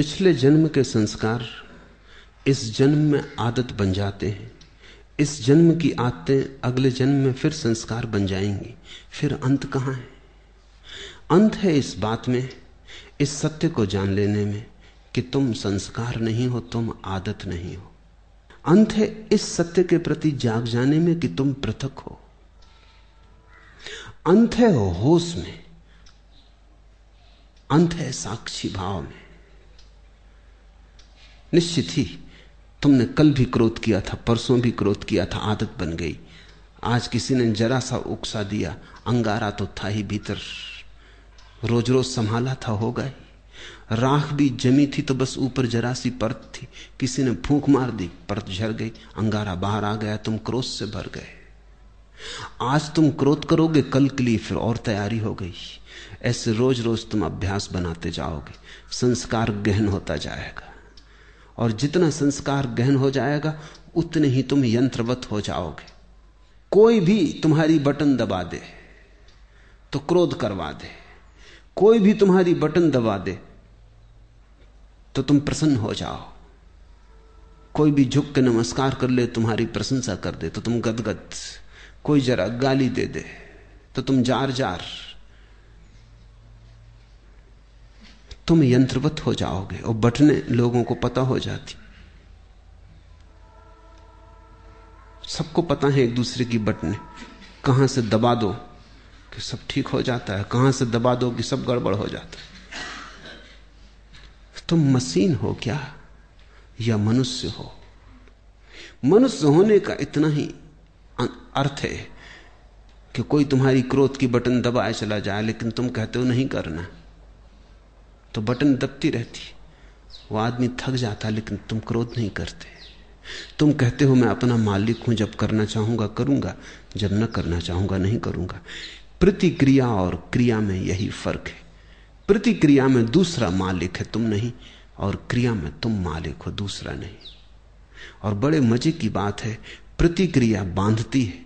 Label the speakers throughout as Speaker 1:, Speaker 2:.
Speaker 1: पिछले जन्म के संस्कार इस जन्म में आदत बन जाते हैं। इस जन्म की आदतें अगले जन्म में फिर संस्कार बन जाएँगी। फिर अंत कहाँ है? अंत है इस बात में, इस सत्य को जान लेने में कि तुम संस्कार नहीं हो, तुम आदत नहीं हो। अंत है इस सत्य के प्रति जाग जाने में कि तुम पृथक हो। अंत है होश में, अंत है साक्षी भाव में। निश्चित ही तुमने कल भी क्रोध किया था, परसों भी क्रोध किया था, आदत बन गई। आज किसी ने जरा सा उकसा दिया, अंगारा तो था ही भीतर। रोज रोज संभाला था, हो गए। राख भी जमी थी तो बस ऊपर जरा सी परत थी। किसी ने फूंक मार दी, परत झर गई, अंगारा बाहर आ गया, तुम क्रोध से भर गए। आज तुम क्रोध करोगे, कल के लिए फिर और तैयारी हो गई। ऐसे रोज रोज तुम अभ्यास बनाते जाओगे, संस्कार गहन होता जाएगा। और जितना संस्कार गहन हो जाएगा, उतने ही तुम यंत्रवत हो जाओगे। कोई भी तुम्हारी बटन दबा दे तो क्रोध करवा दे। कोई भी तुम्हारी बटन दबा दे तो तुम प्रसन्न हो जाओ। कोई भी झुक के नमस्कार कर ले, तुम्हारी प्रशंसा कर दे तो तुम गदगद। कोई जरा गाली दे दे तो तुम जार जार तुम यंत्रवत हो जाओगे और बटने लोगों को पता हो जाती। सबको पता है एक दूसरे की बटने। कहाँ से दबा दो कि सब ठीक हो जाता है, कहाँ से दबा दो कि सब गड़बड़ हो जाता है। तुम मशीन हो क्या? या मनुष्य हो? मनुष्य होने का इतना ही अर्थ है कि कोई तुम्हारी क्रोध की बटन दबाए चला जाए, लेकिन तुम कहते हो नहीं करना। तो बटन दबती रहती वो आदमी थक जाता लेकिन तुम क्रोध नहीं करते। तुम कहते हो, मैं अपना मालिक हूँ, जब करना चाहूँगा, करूँगा। जब न करना चाहूँगा, नहीं करूँगा। प्रतिक्रिया और क्रिया में यही फ़र्क है। प्रतिक्रिया में दूसरा मालिक है, तुम नहीं। और क्रिया में तुम मालिक हो, दूसरा नहीं। और बड़े मज़े की बात है, प्रतिक्रिया बांधती है,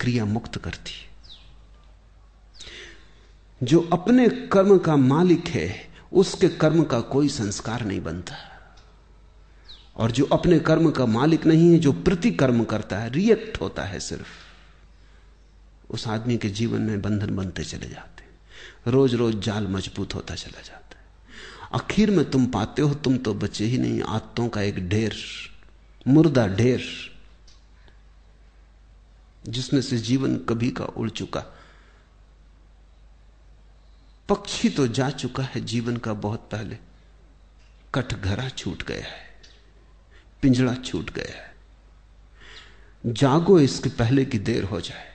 Speaker 1: क्रिया मुक्त करती है। जो अपने कर्म का मालिक है उसके कर्म का कोई संस्कार नहीं बनता। और जो अपने कर्म का मालिक नहीं है, जो प्रतिकर्म करता है, रिएक्ट होता है सिर्फ़, उस आदमी के जीवन में बंधन बनते चले जाते रोज रोज जाल मज़बूत होता चला जाता है। आखिर में तुम पाते हो, तुम तो बचे ही नहीं। आत्तों का एक ढेर, मुर्दा ढेर, जिसमें से जीवन कभी का उड़ चुका। पक्षी तो जा चुका है, जीवन का बहुत पहले। कटघरा छूट गया है, पिंजड़ा छूट गया है। जागो इसके पहले की देर हो जाए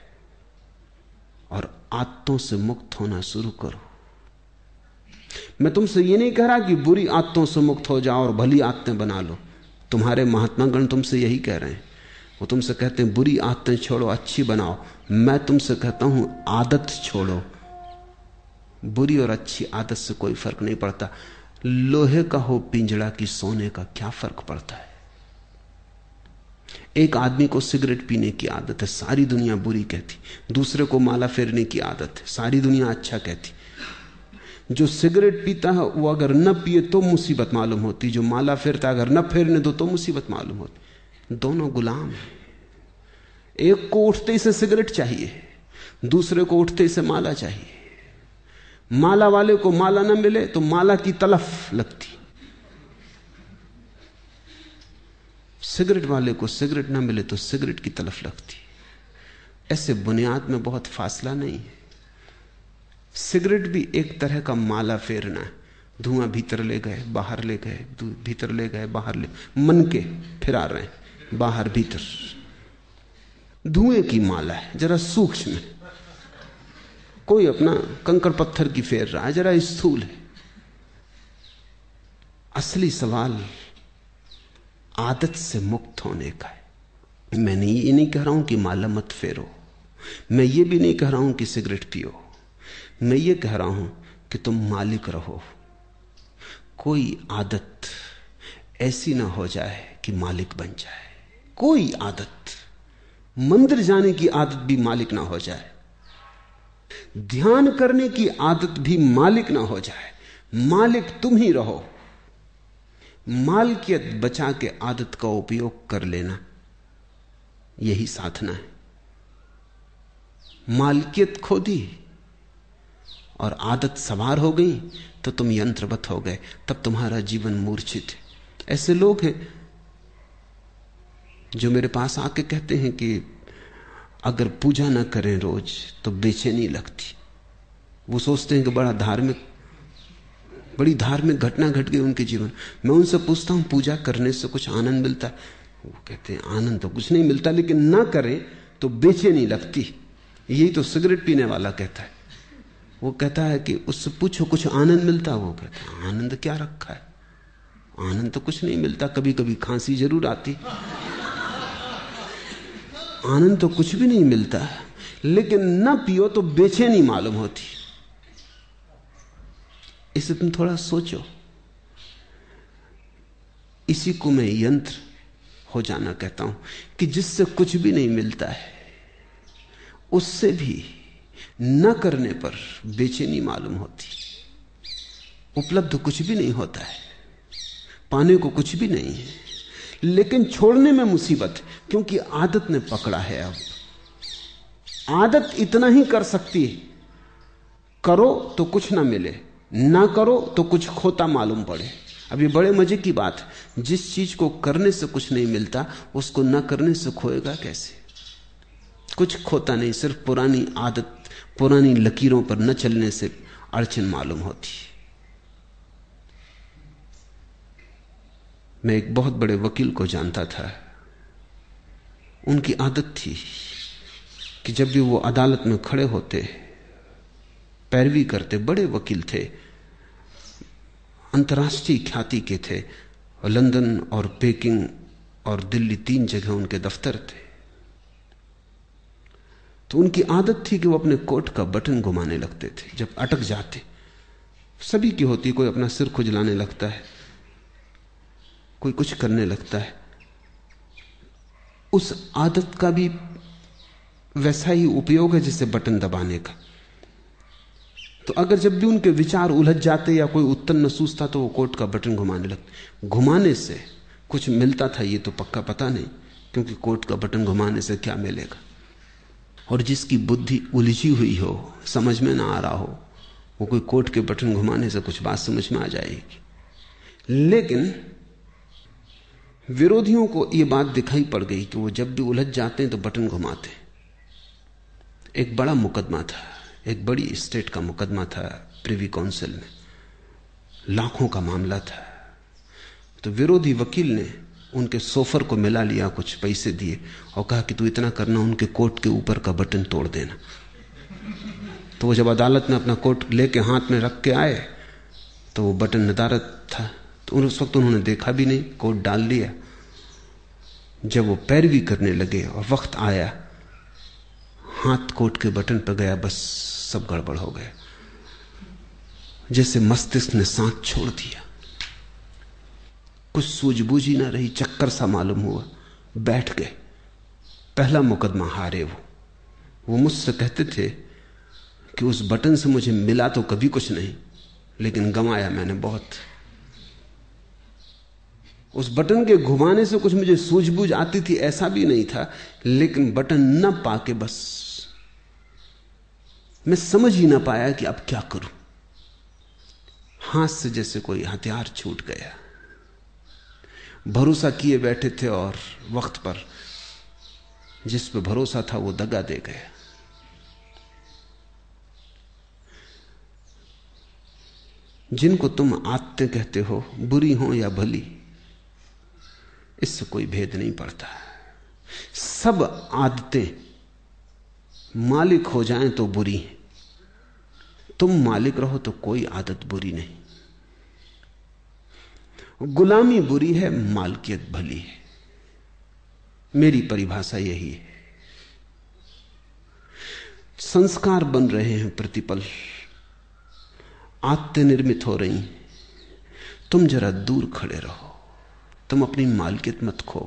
Speaker 1: और आत्तों से मुक्त होना शुरू करो। मैं तुमसे ये नहीं कह रहा कि बुरी आत्तों से मुक्त हो जाओ और भली आत्तें बना लो। तुम्हारे महात्मागण तुमसे यही कह रहे हैं। वो तुमसे कहते हैं, बुरी आदतें छोड़ो, अच्छी बनाओ। मैं तुमसे कहता हूँ, आदत छोड़ो। बुरी और अच्छी आदत से कोई फ़र्क नहीं पड़ता। लोहे का हो, पिंजड़ा की, सोने का क्या फ़र्क पड़ता है? एक आदमी को सिगरेट पीने की आदत है, सारी दुनिया बुरी कहती। दूसरे को माला फेरने की आदत है, सारी दुनिया अच्छा कहती। जो सिगरेट पीता है, वो अगर न पिए तो मुसीबत मालूम होती। जो माला फेरता अगर न फेरने दो तो मुसीबत मालूम होती। दोनों गुलाम हैं। एक को उठते से सिगरेट चाहिए, दूसरे को उठते से माला चाहिए। माला वाले को माला ना मिले तो माला की तलफ लगती। सिगरेट वाले को सिगरेट ना मिले तो सिगरेट की तलफ लगती। ऐसे बुनियाद में बहुत फासला नहीं है। सिगरेट भी एक तरह का माला फेरना है। धुआँ भीतर ले गए, बाहर ले गए भीतर ले गए, बाहर ले मन के फिरा रहे हैं, बाहर भीतर। धुएँ की माला है, जरा सूक्ष्म है। कोई अपना कंकर पत्थर की फेर रहा है, जरा स्थूल है। असली सवाल आदत से मुक्त होने का है। मैं ये नहीं कह रहा हूँ कि माला मत फेरो। मैं ये भी नहीं कह रहा हूँ कि सिगरेट पियो। मैं ये कह रहा हूँ कि तुम मालिक रहो। कोई आदत ऐसी ना हो जाए कि मालिक बन जाए। कोई आदत, मंदिर जाने की आदत भी मालिक ना हो जाए। ध्यान करने की आदत भी मालिक ना हो जाए। मालिक तुम ही रहो। मालकियत बचा के आदत का उपयोग कर लेना, यही साधना है। मालकियत खो दी और आदत सवार हो गई तो तुम यंत्रवत हो गए, तब तुम्हारा जीवन मूर्छित है। ऐसे लोग हैं जो मेरे पास आके कहते हैं कि अगर पूजा ना करें रोज तो बेचैनी लगती। वो सोचते हैं कि बड़ा धार्मिक, बड़ी धार्मिक घटना घट गई उनके जीवन। मैं उनसे पूछता हूँ, पूजा करने से कुछ आनंद मिलता है? वो कहते हैं, आनंद तो कुछ नहीं मिलता, लेकिन ना करें तो बेचैनी लगती। यही तो सिगरेट पीने वाला कहता है। वो कहता है कि उससे पूछो, कुछ आनंद मिलता? वो कहता है, आनंद क्या रखा है? आनंद तो कुछ नहीं मिलता कभी कभी खांसी ज़रूर आती। आनंद तो कुछ भी नहीं मिलता लेकिन न पियो तो बेचैनी मालूम होती। इसे तुम थोड़ा सोचो। इसी को मैं यंत्र हो जाना कहता हूँ कि जिससे कुछ भी नहीं मिलता है, उससे भी न करने पर बेचैनी मालूम होती। उपलब्ध कुछ भी नहीं होता है। पाने को कुछ भी नहीं है। लेकिन छोड़ने में मुसीबत, क्योंकि आदत ने पकड़ा है अब। आदत इतना ही कर सकती है। करो तो कुछ ना मिले, ना करो तो कुछ खोता मालूम पड़े। अब ये बड़े मज़े की बात, जिस चीज़ को करने से कुछ नहीं मिलता, उसको ना करने से खोएगा कैसे? कुछ खोता नहीं, सिर्फ़ पुरानी आदत, पुरानी लकीरों पर न चलने से अड़चन मालूम होती मैं एक बहुत बड़े वकील को जानता था। उनकी आदत थी कि जब भी वो अदालत में खड़े होते, पैरवी करते, बड़े वकील थे, अंतर्राष्ट्रीय ख्याति के थे, और लंदन और पेकिंग और दिल्ली तीन जगह उनके दफ्तर थे। तो उनकी आदत थी कि वो अपने कोट का बटन घुमाने लगते थे। जब अटक जाते, सभी की होती, कोई अपना सिर खुजलाने लगता है। कोई कुछ करने लगता है। उस आदत का भी वैसा ही उपयोग है जैसे बटन दबाने का। तो अगर जब भी उनके विचार उलझ जाते या कोई उत्तर न सूझता तो वो कोर्ट का बटन घुमाने लगते। घुमाने से कुछ मिलता था, ये तो पक्का पता नहीं, क्योंकि कोर्ट का बटन घुमाने से क्या मिलेगा। और जिसकी बुद्धि उलझी हुई हो, समझ में ना आ रहा हो, वो कोई कोर्ट के बटन घुमाने से कुछ बात समझ में आ जाएगी। लेकिन विरोधियों को यह बात दिखाई पड़ गई कि वो जब भी उलझ जाते हैं तो बटन घुमाते एक बड़ा मुकदमा था, एक बड़ी स्टेट का मुकदमा था प्रिवी काउंसिल में। लाखों का मामला था। तो विरोधी वकील ने उनके सोफर को मिला लिया, कुछ पैसे दिए और कहा कि तू इतना करना, उनके कोट के ऊपर का बटन तोड़ देना। तो वो जब अदालत में अपना कोट लेके हाथ में रख के आए तो वो बटन नदारत था। तो उस वक्त उन्होंने देखा भी नहीं, कोट डाल लिया। जब वो पैरवी करने लगे और वक्त आया, हाथ कोट के बटन पर गया, बस सब गड़बड़ हो गया। जैसे मस्तिष्क ने सांस छोड़ दिया। कुछ सूझबूझ ही ना रही, चक्कर सा मालूम हुआ। बैठ गए। पहला मुकदमा हारे वो। वो मुझसे कहते थे कि उस बटन से मुझे मिला तो कभी कुछ नहीं, लेकिन गंवाया मैंने बहुत। उस बटन के घुमाने से कुछ मुझे सूझबूझ आती थी, ऐसा भी नहीं था, लेकिन बटन न पाके बस। मैं समझ ही ना पाया कि अब क्या करूँ। हाथ से जैसे कोई हथियार छूट गया। भरोसा किए बैठे थे और वक्त पर जिस पर भरोसा था वो दगा दे गया। जिनको तुम आते कहते हो, बुरी हो या भली इससे कोई भेद नहीं पड़ता। सब आदतें मालिक हो जाएँ तो बुरी हैं। तुम मालिक रहो तो कोई आदत बुरी नहीं। गुलामी बुरी है, मालकियत भली है। मेरी परिभाषा यही है। संस्कार बन रहे हैं प्रतिपल। आत्य निर्मित हो रही तुम जरा दूर खड़े रहो। तुम अपनी मालकियत मत खो।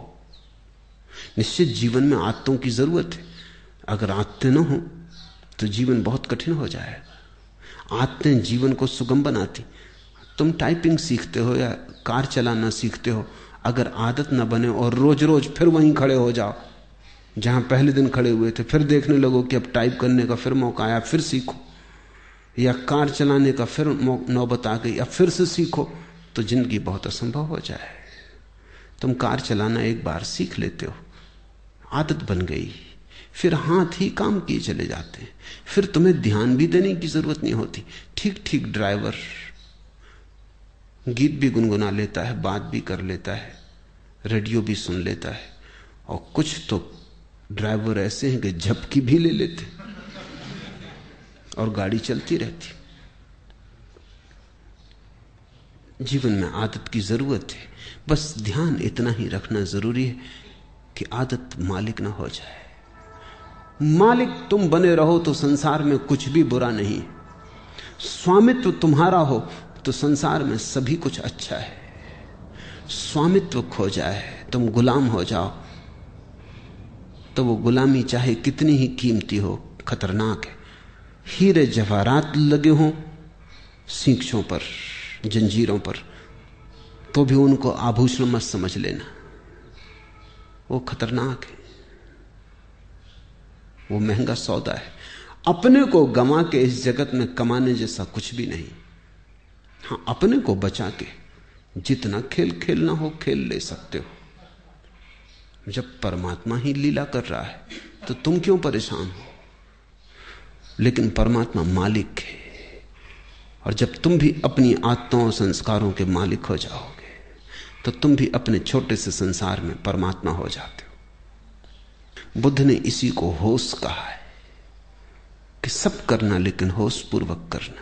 Speaker 1: निश्चित जीवन में आत्तों की ज़रूरत है। अगर आत्ते न हो तो जीवन बहुत कठिन हो जाएगा आत्तें जीवन को सुगम बनाती। तुम टाइपिंग सीखते हो या कार चलाना सीखते हो। अगर आदत ना बने और रोज रोज फिर वहीं खड़े हो जाओ, जहाँ पहले दिन खड़े हुए थे, फिर देखने लगो कि अब टाइप करने का फिर मौका आया, फिर सीखो। या कार चलाने का फिर नौबत आ गई अब फिर से सीखो तो ज़िंदगी बहुत असंभव हो जाए। तुम कार चलाना एक बार सीख लेते हो। आदत बन गई। फिर हाथ ही काम किए चले जाते हैं। फिर तुम्हें ध्यान भी देने की ज़रूरत नहीं होती। ठीक ठीक ड्राइवर गीत भी गुनगुना लेता है, बात भी कर लेता है, रेडियो भी सुन लेता है। और कुछ तो ड्राइवर ऐसे हैं कि झपकी भी ले लेते और गाड़ी चलती रहती। जीवन में आदत की ज़रूरत है। बस ध्यान इतना ही रखना ज़रूरी है कि आदत मालिक ना हो जाए। मालिक, तुम बने रहो तो संसार में कुछ भी बुरा नहीं। स्वामित्व तुम्हारा हो तो संसार में सभी कुछ अच्छा है। स्वामित्व खो जाए, तुम गुलाम हो जाओ। तो वो गुलामी चाहे कितनी ही कीमती हो, खतरनाक है। हीरे जवाहरात लगे हों सीखों पर, जंजीरों पर। तो भी उनको आभूषण मत समझ लेना। वो खतरनाक है। वो महँगा सौदा है। अपने को गमा के इस जगत में कमाने जैसा कुछ भी नहीं। हाँ, अपने को बचा के जितना खेल खेलना हो, खेल ले सकते हो। जब परमात्मा ही लीला कर रहा है तो तुम क्यों परेशान हो? लेकिन परमात्मा मालिक है। और जब तुम भी अपनी आत्माओं संस्कारों के मालिक हो जाओगे तो तुम भी अपने छोटे से संसार में परमात्मा हो जाते हो। बुद्ध ने इसी को होश कहा है कि सब करना लेकिन होश पूर्वक करना।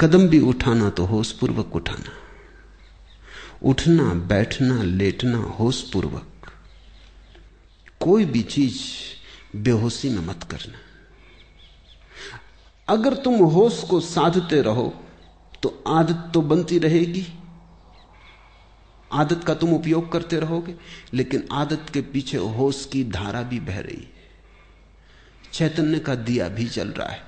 Speaker 1: कदम भी उठाना तो होश पूर्वक उठाना। उठना, बैठना, लेटना होश पूर्वक कोई भी चीज़ बेहोशी में मत करना। अगर तुम होश को साधते रहो तो आदत तो बनती रहेगी। आदत का तुम उपयोग करते रहोगे, लेकिन आदत के पीछे होश की धारा भी बह रही है। चैतन्य का दिया भी चल रहा है,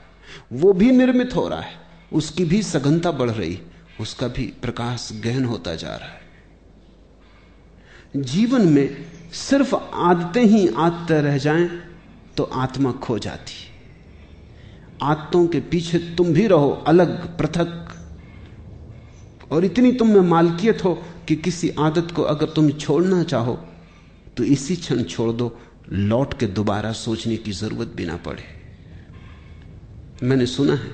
Speaker 1: वो भी निर्मित हो रहा है, उसकी भी सघनता बढ़ रही उसका भी प्रकाश गहन होता जा रहा है। जीवन में सिर्फ़ आदतें ही आदतें रह जाएँ तो आत्मा खो जाती आदतों के पीछे तुम भी रहो, अलग, पृथक और इतनी तुम में मालकियत हो कि किसी आदत को अगर तुम छोड़ना चाहो तो इसी क्षण छोड़ दो। लौट के दोबारा सोचने की ज़रूरत भी ना पड़े। मैंने सुना है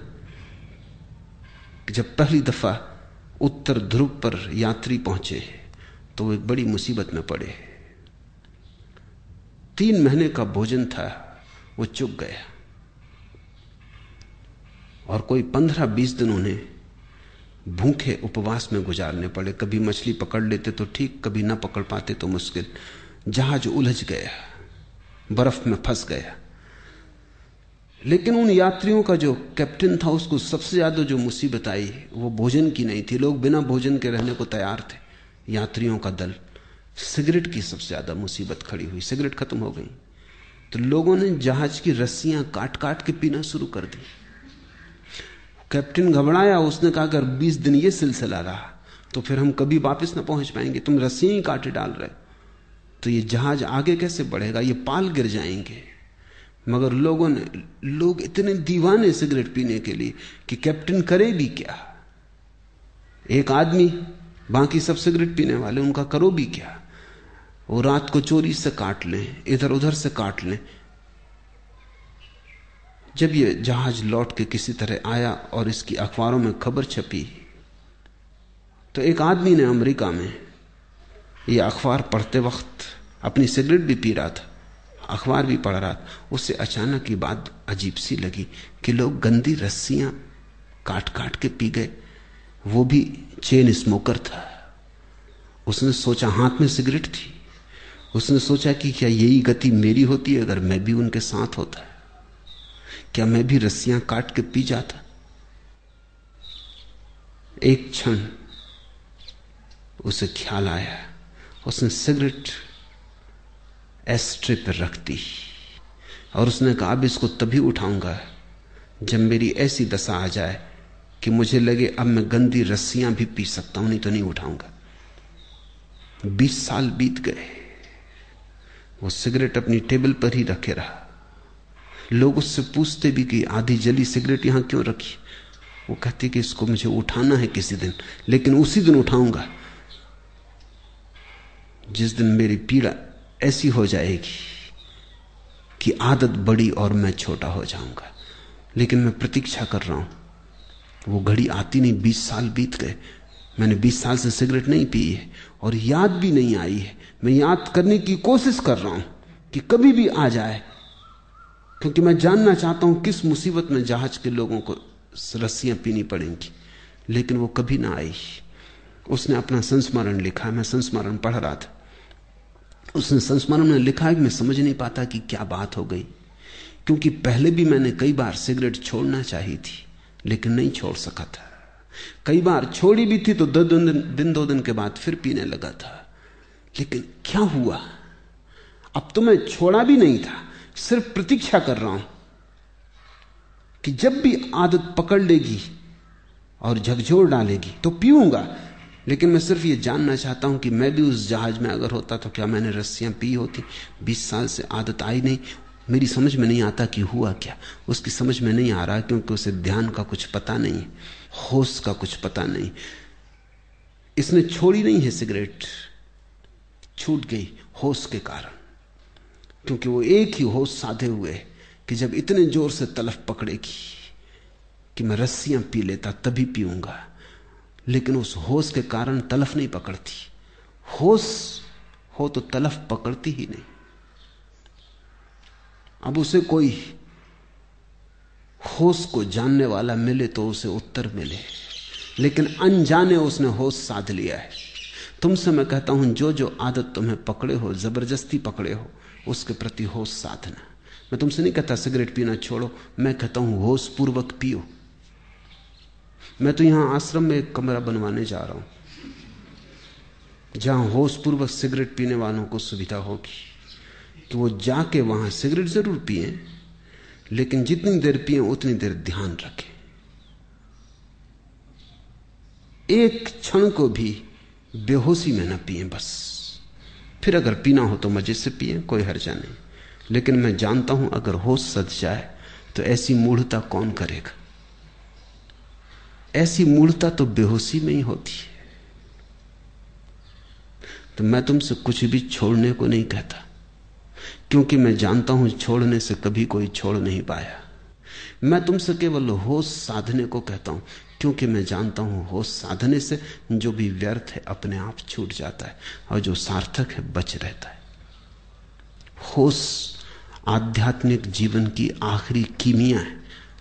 Speaker 1: कि जब पहली दफ़ा उत्तर ध्रुव पर यात्री पहुँचे तो एक बड़ी मुसीबत में पड़े। तीन महीने का भोजन था, वो चुक गया। और कोई पंद्रह बीस दिन उन्हें भूखे उपवास में गुजारने पड़े, कभी मछली पकड़ लेते तो ठीक, कभी ना पकड़ पाते तो मुश्किल। जहाज़ उलझ गया, बर्फ़ में फंस गया। लेकिन उन यात्रियों का जो कैप्टन था, उसको सबसे ज़्यादा जो मुसीबत आई, वो भोजन की नहीं थी। लोग बिना भोजन के रहने को तैयार थे। यात्रियों का दल, सिगरेट की सबसे ज़्यादा मुसीबत खड़ी हुई। सिगरेट खत्म हो गई। तो लोगों ने जहाज़ की रस्सियाँ काट काट के पीना शुरू कर दी। कैप्टन घबराया, उसने कहा, अगर 20 दिन ये सिलसिला रहा तो फिर हम कभी वापस ना पहुँच पाएँगे। तुम रस्सी ही काटे डाल रहे तो ये जहाज़ आगे कैसे बढ़ेगा? ये पाल गिर जाएँगे। मगर लोगों ने, लोग इतने दीवाने सिगरेट पीने के लिए कि कैप्टन करे भी क्या? एक आदमी, बाकी सब सिगरेट पीने वाले, उनका करो भी क्या? वो रात को चोरी से काट लें इधर उधर से काट लें। जब ये जहाज़ लौट के किसी तरह आया और इसकी अखबारों में खबर छपी तो एक आदमी ने अमेरिका में ये अखबार पढ़ते वक्त अपनी सिगरेट भी पी रहा था, अखबार भी पढ़ रहा था। उससे अचानक ये बात अजीब सी लगी कि लोग गंदी रस्सियाँ काट काट के पी गए। वो भी चेन स्मोकर था। उसने सोचा हाथ में सिगरेट थी। उसने सोचा कि क्या यही गति मेरी होती है अगर मैं भी उनके साथ होता। क्या मैं भी रस्सियाँ काट के पी जाता? एक क्षण उसे ख्याल आया। उसने सिगरेट एस्ट्रे पर रख दी और उसने कहा, अब इसको तभी उठाऊँगा जब मेरी ऐसी दशा आ जाए कि मुझे लगे अब मैं गंदी रस्सियाँ भी पी सकता हूँ, नहीं तो नहीं उठाऊँगा। बीस साल बीत गए। वो सिगरेट अपनी टेबल पर ही रखे रहा। लोग उससे पूछते भी कि आधी जली सिगरेट यहाँ क्यों रखी? वो कहती कि इसको मुझे उठाना है किसी दिन, लेकिन उसी दिन उठाऊँगा। जिस दिन मेरी पीड़ा ऐसी हो जाएगी कि आदत बड़ी और मैं छोटा हो जाऊँगा। लेकिन मैं प्रतीक्षा कर रहा हूँ, वो घड़ी आती नहीं, बीस साल बीत गए। मैंने बीस साल से सिगरेट नहीं पी है और याद भी नहीं आई है। मैं याद करने की कोशिश कर रहा हूँ कि कभी भी आ जाए क्योंकि मैं जानना चाहता हूँ किस मुसीबत में जहाज़ के लोगों को रस्सियाँ पीनी पड़ेंगी लेकिन वो कभी ना आई। उसने अपना संस्मरण लिखा मैं संस्मरण पढ़ रहा था। उसने संस्मरण में लिखा कि मैं समझ नहीं पाता कि क्या बात हो गई क्योंकि पहले भी मैंने कई बार सिगरेट छोड़ना चाहिए थी लेकिन नहीं छोड़ सका था। कई बार छोड़ी भी थी तो दो दिन, दिन दो दिन के बाद फिर पीने लगा था। लेकिन क्या हुआ? अब तो मैं छोड़ा भी नहीं था। सिर्फ़ प्रतीक्षा कर रहा हूँ कि जब भी आदत पकड़ लेगी और झकझोर डालेगी तो पीऊँगा। लेकिन मैं सिर्फ़ ये जानना चाहता हूँ कि मैं भी उस जहाज़ में अगर होता तो क्या मैंने रस्सियाँ पी होती? बीस साल से आदत आई नहीं। मेरी समझ में नहीं आता कि हुआ क्या। उसकी समझ में नहीं आ रहा क्योंकि उसे ध्यान का कुछ पता नहीं, होश का कुछ पता नहीं। इसने छोड़ी नहीं है सिगरेट। छूट गई होश के कारण। क्योंकि वो एक ही होश साधे हुए कि जब इतने ज़ोर से तलफ पकड़ेगी कि मैं रस्सियाँ पी लेता, तभी पीऊँगा। लेकिन उस होश के कारण तलफ नहीं पकड़ती। होश हो तो तलफ पकड़ती ही नहीं। अब उसे कोई होश को जानने वाला मिले तो उसे उत्तर मिले। लेकिन अनजाने उसने होश साध लिया है। तुमसे मैं कहता हूँ, जो जो आदत तुम्हें पकड़े हो, ज़बरदस्ती पकड़े हो, उसके प्रति होश साधना। मैं तुमसे नहीं कहता सिगरेट पीना छोड़ो, मैं कहता हूँ होश पूर्वक पियो। मैं तो यहाँ आश्रम में एक कमरा बनवाने जा रहा हूँ, जहाँ होश पूर्वक सिगरेट पीने वालों को सुविधा होगी। कि वो जाके वहाँ सिगरेट ज़रूर पिए, लेकिन जितनी देर पिए, उतनी देर ध्यान रखें। एक क्षण को भी बेहोशी में ना पिए बस। फिर अगर पीना हो तो मज़े से पिए, कोई हर्जा नहीं। लेकिन मैं जानता हूँ, अगर होश सज जाए तो ऐसी मूढ़ता कौन करेगा? ऐसी मूढ़ता तो बेहोशी में ही होती है। तो मैं तुमसे कुछ भी छोड़ने को नहीं कहता, क्योंकि मैं जानता हूँ, छोड़ने से कभी कोई छोड़ नहीं पाया। मैं तुमसे केवल होश साधने को कहता हूँ क्योंकि मैं जानता हूँ होश साधने से जो भी व्यर्थ है अपने आप छूट जाता है और जो सार्थक है बच रहता है। होश आध्यात्मिक जीवन की आखिरी कीमिया है,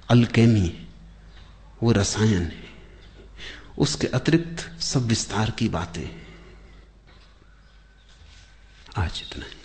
Speaker 1: अल्केमी वो रसायन है। उसके अतिरिक्त सब विस्तार की बातें आज इतना ही।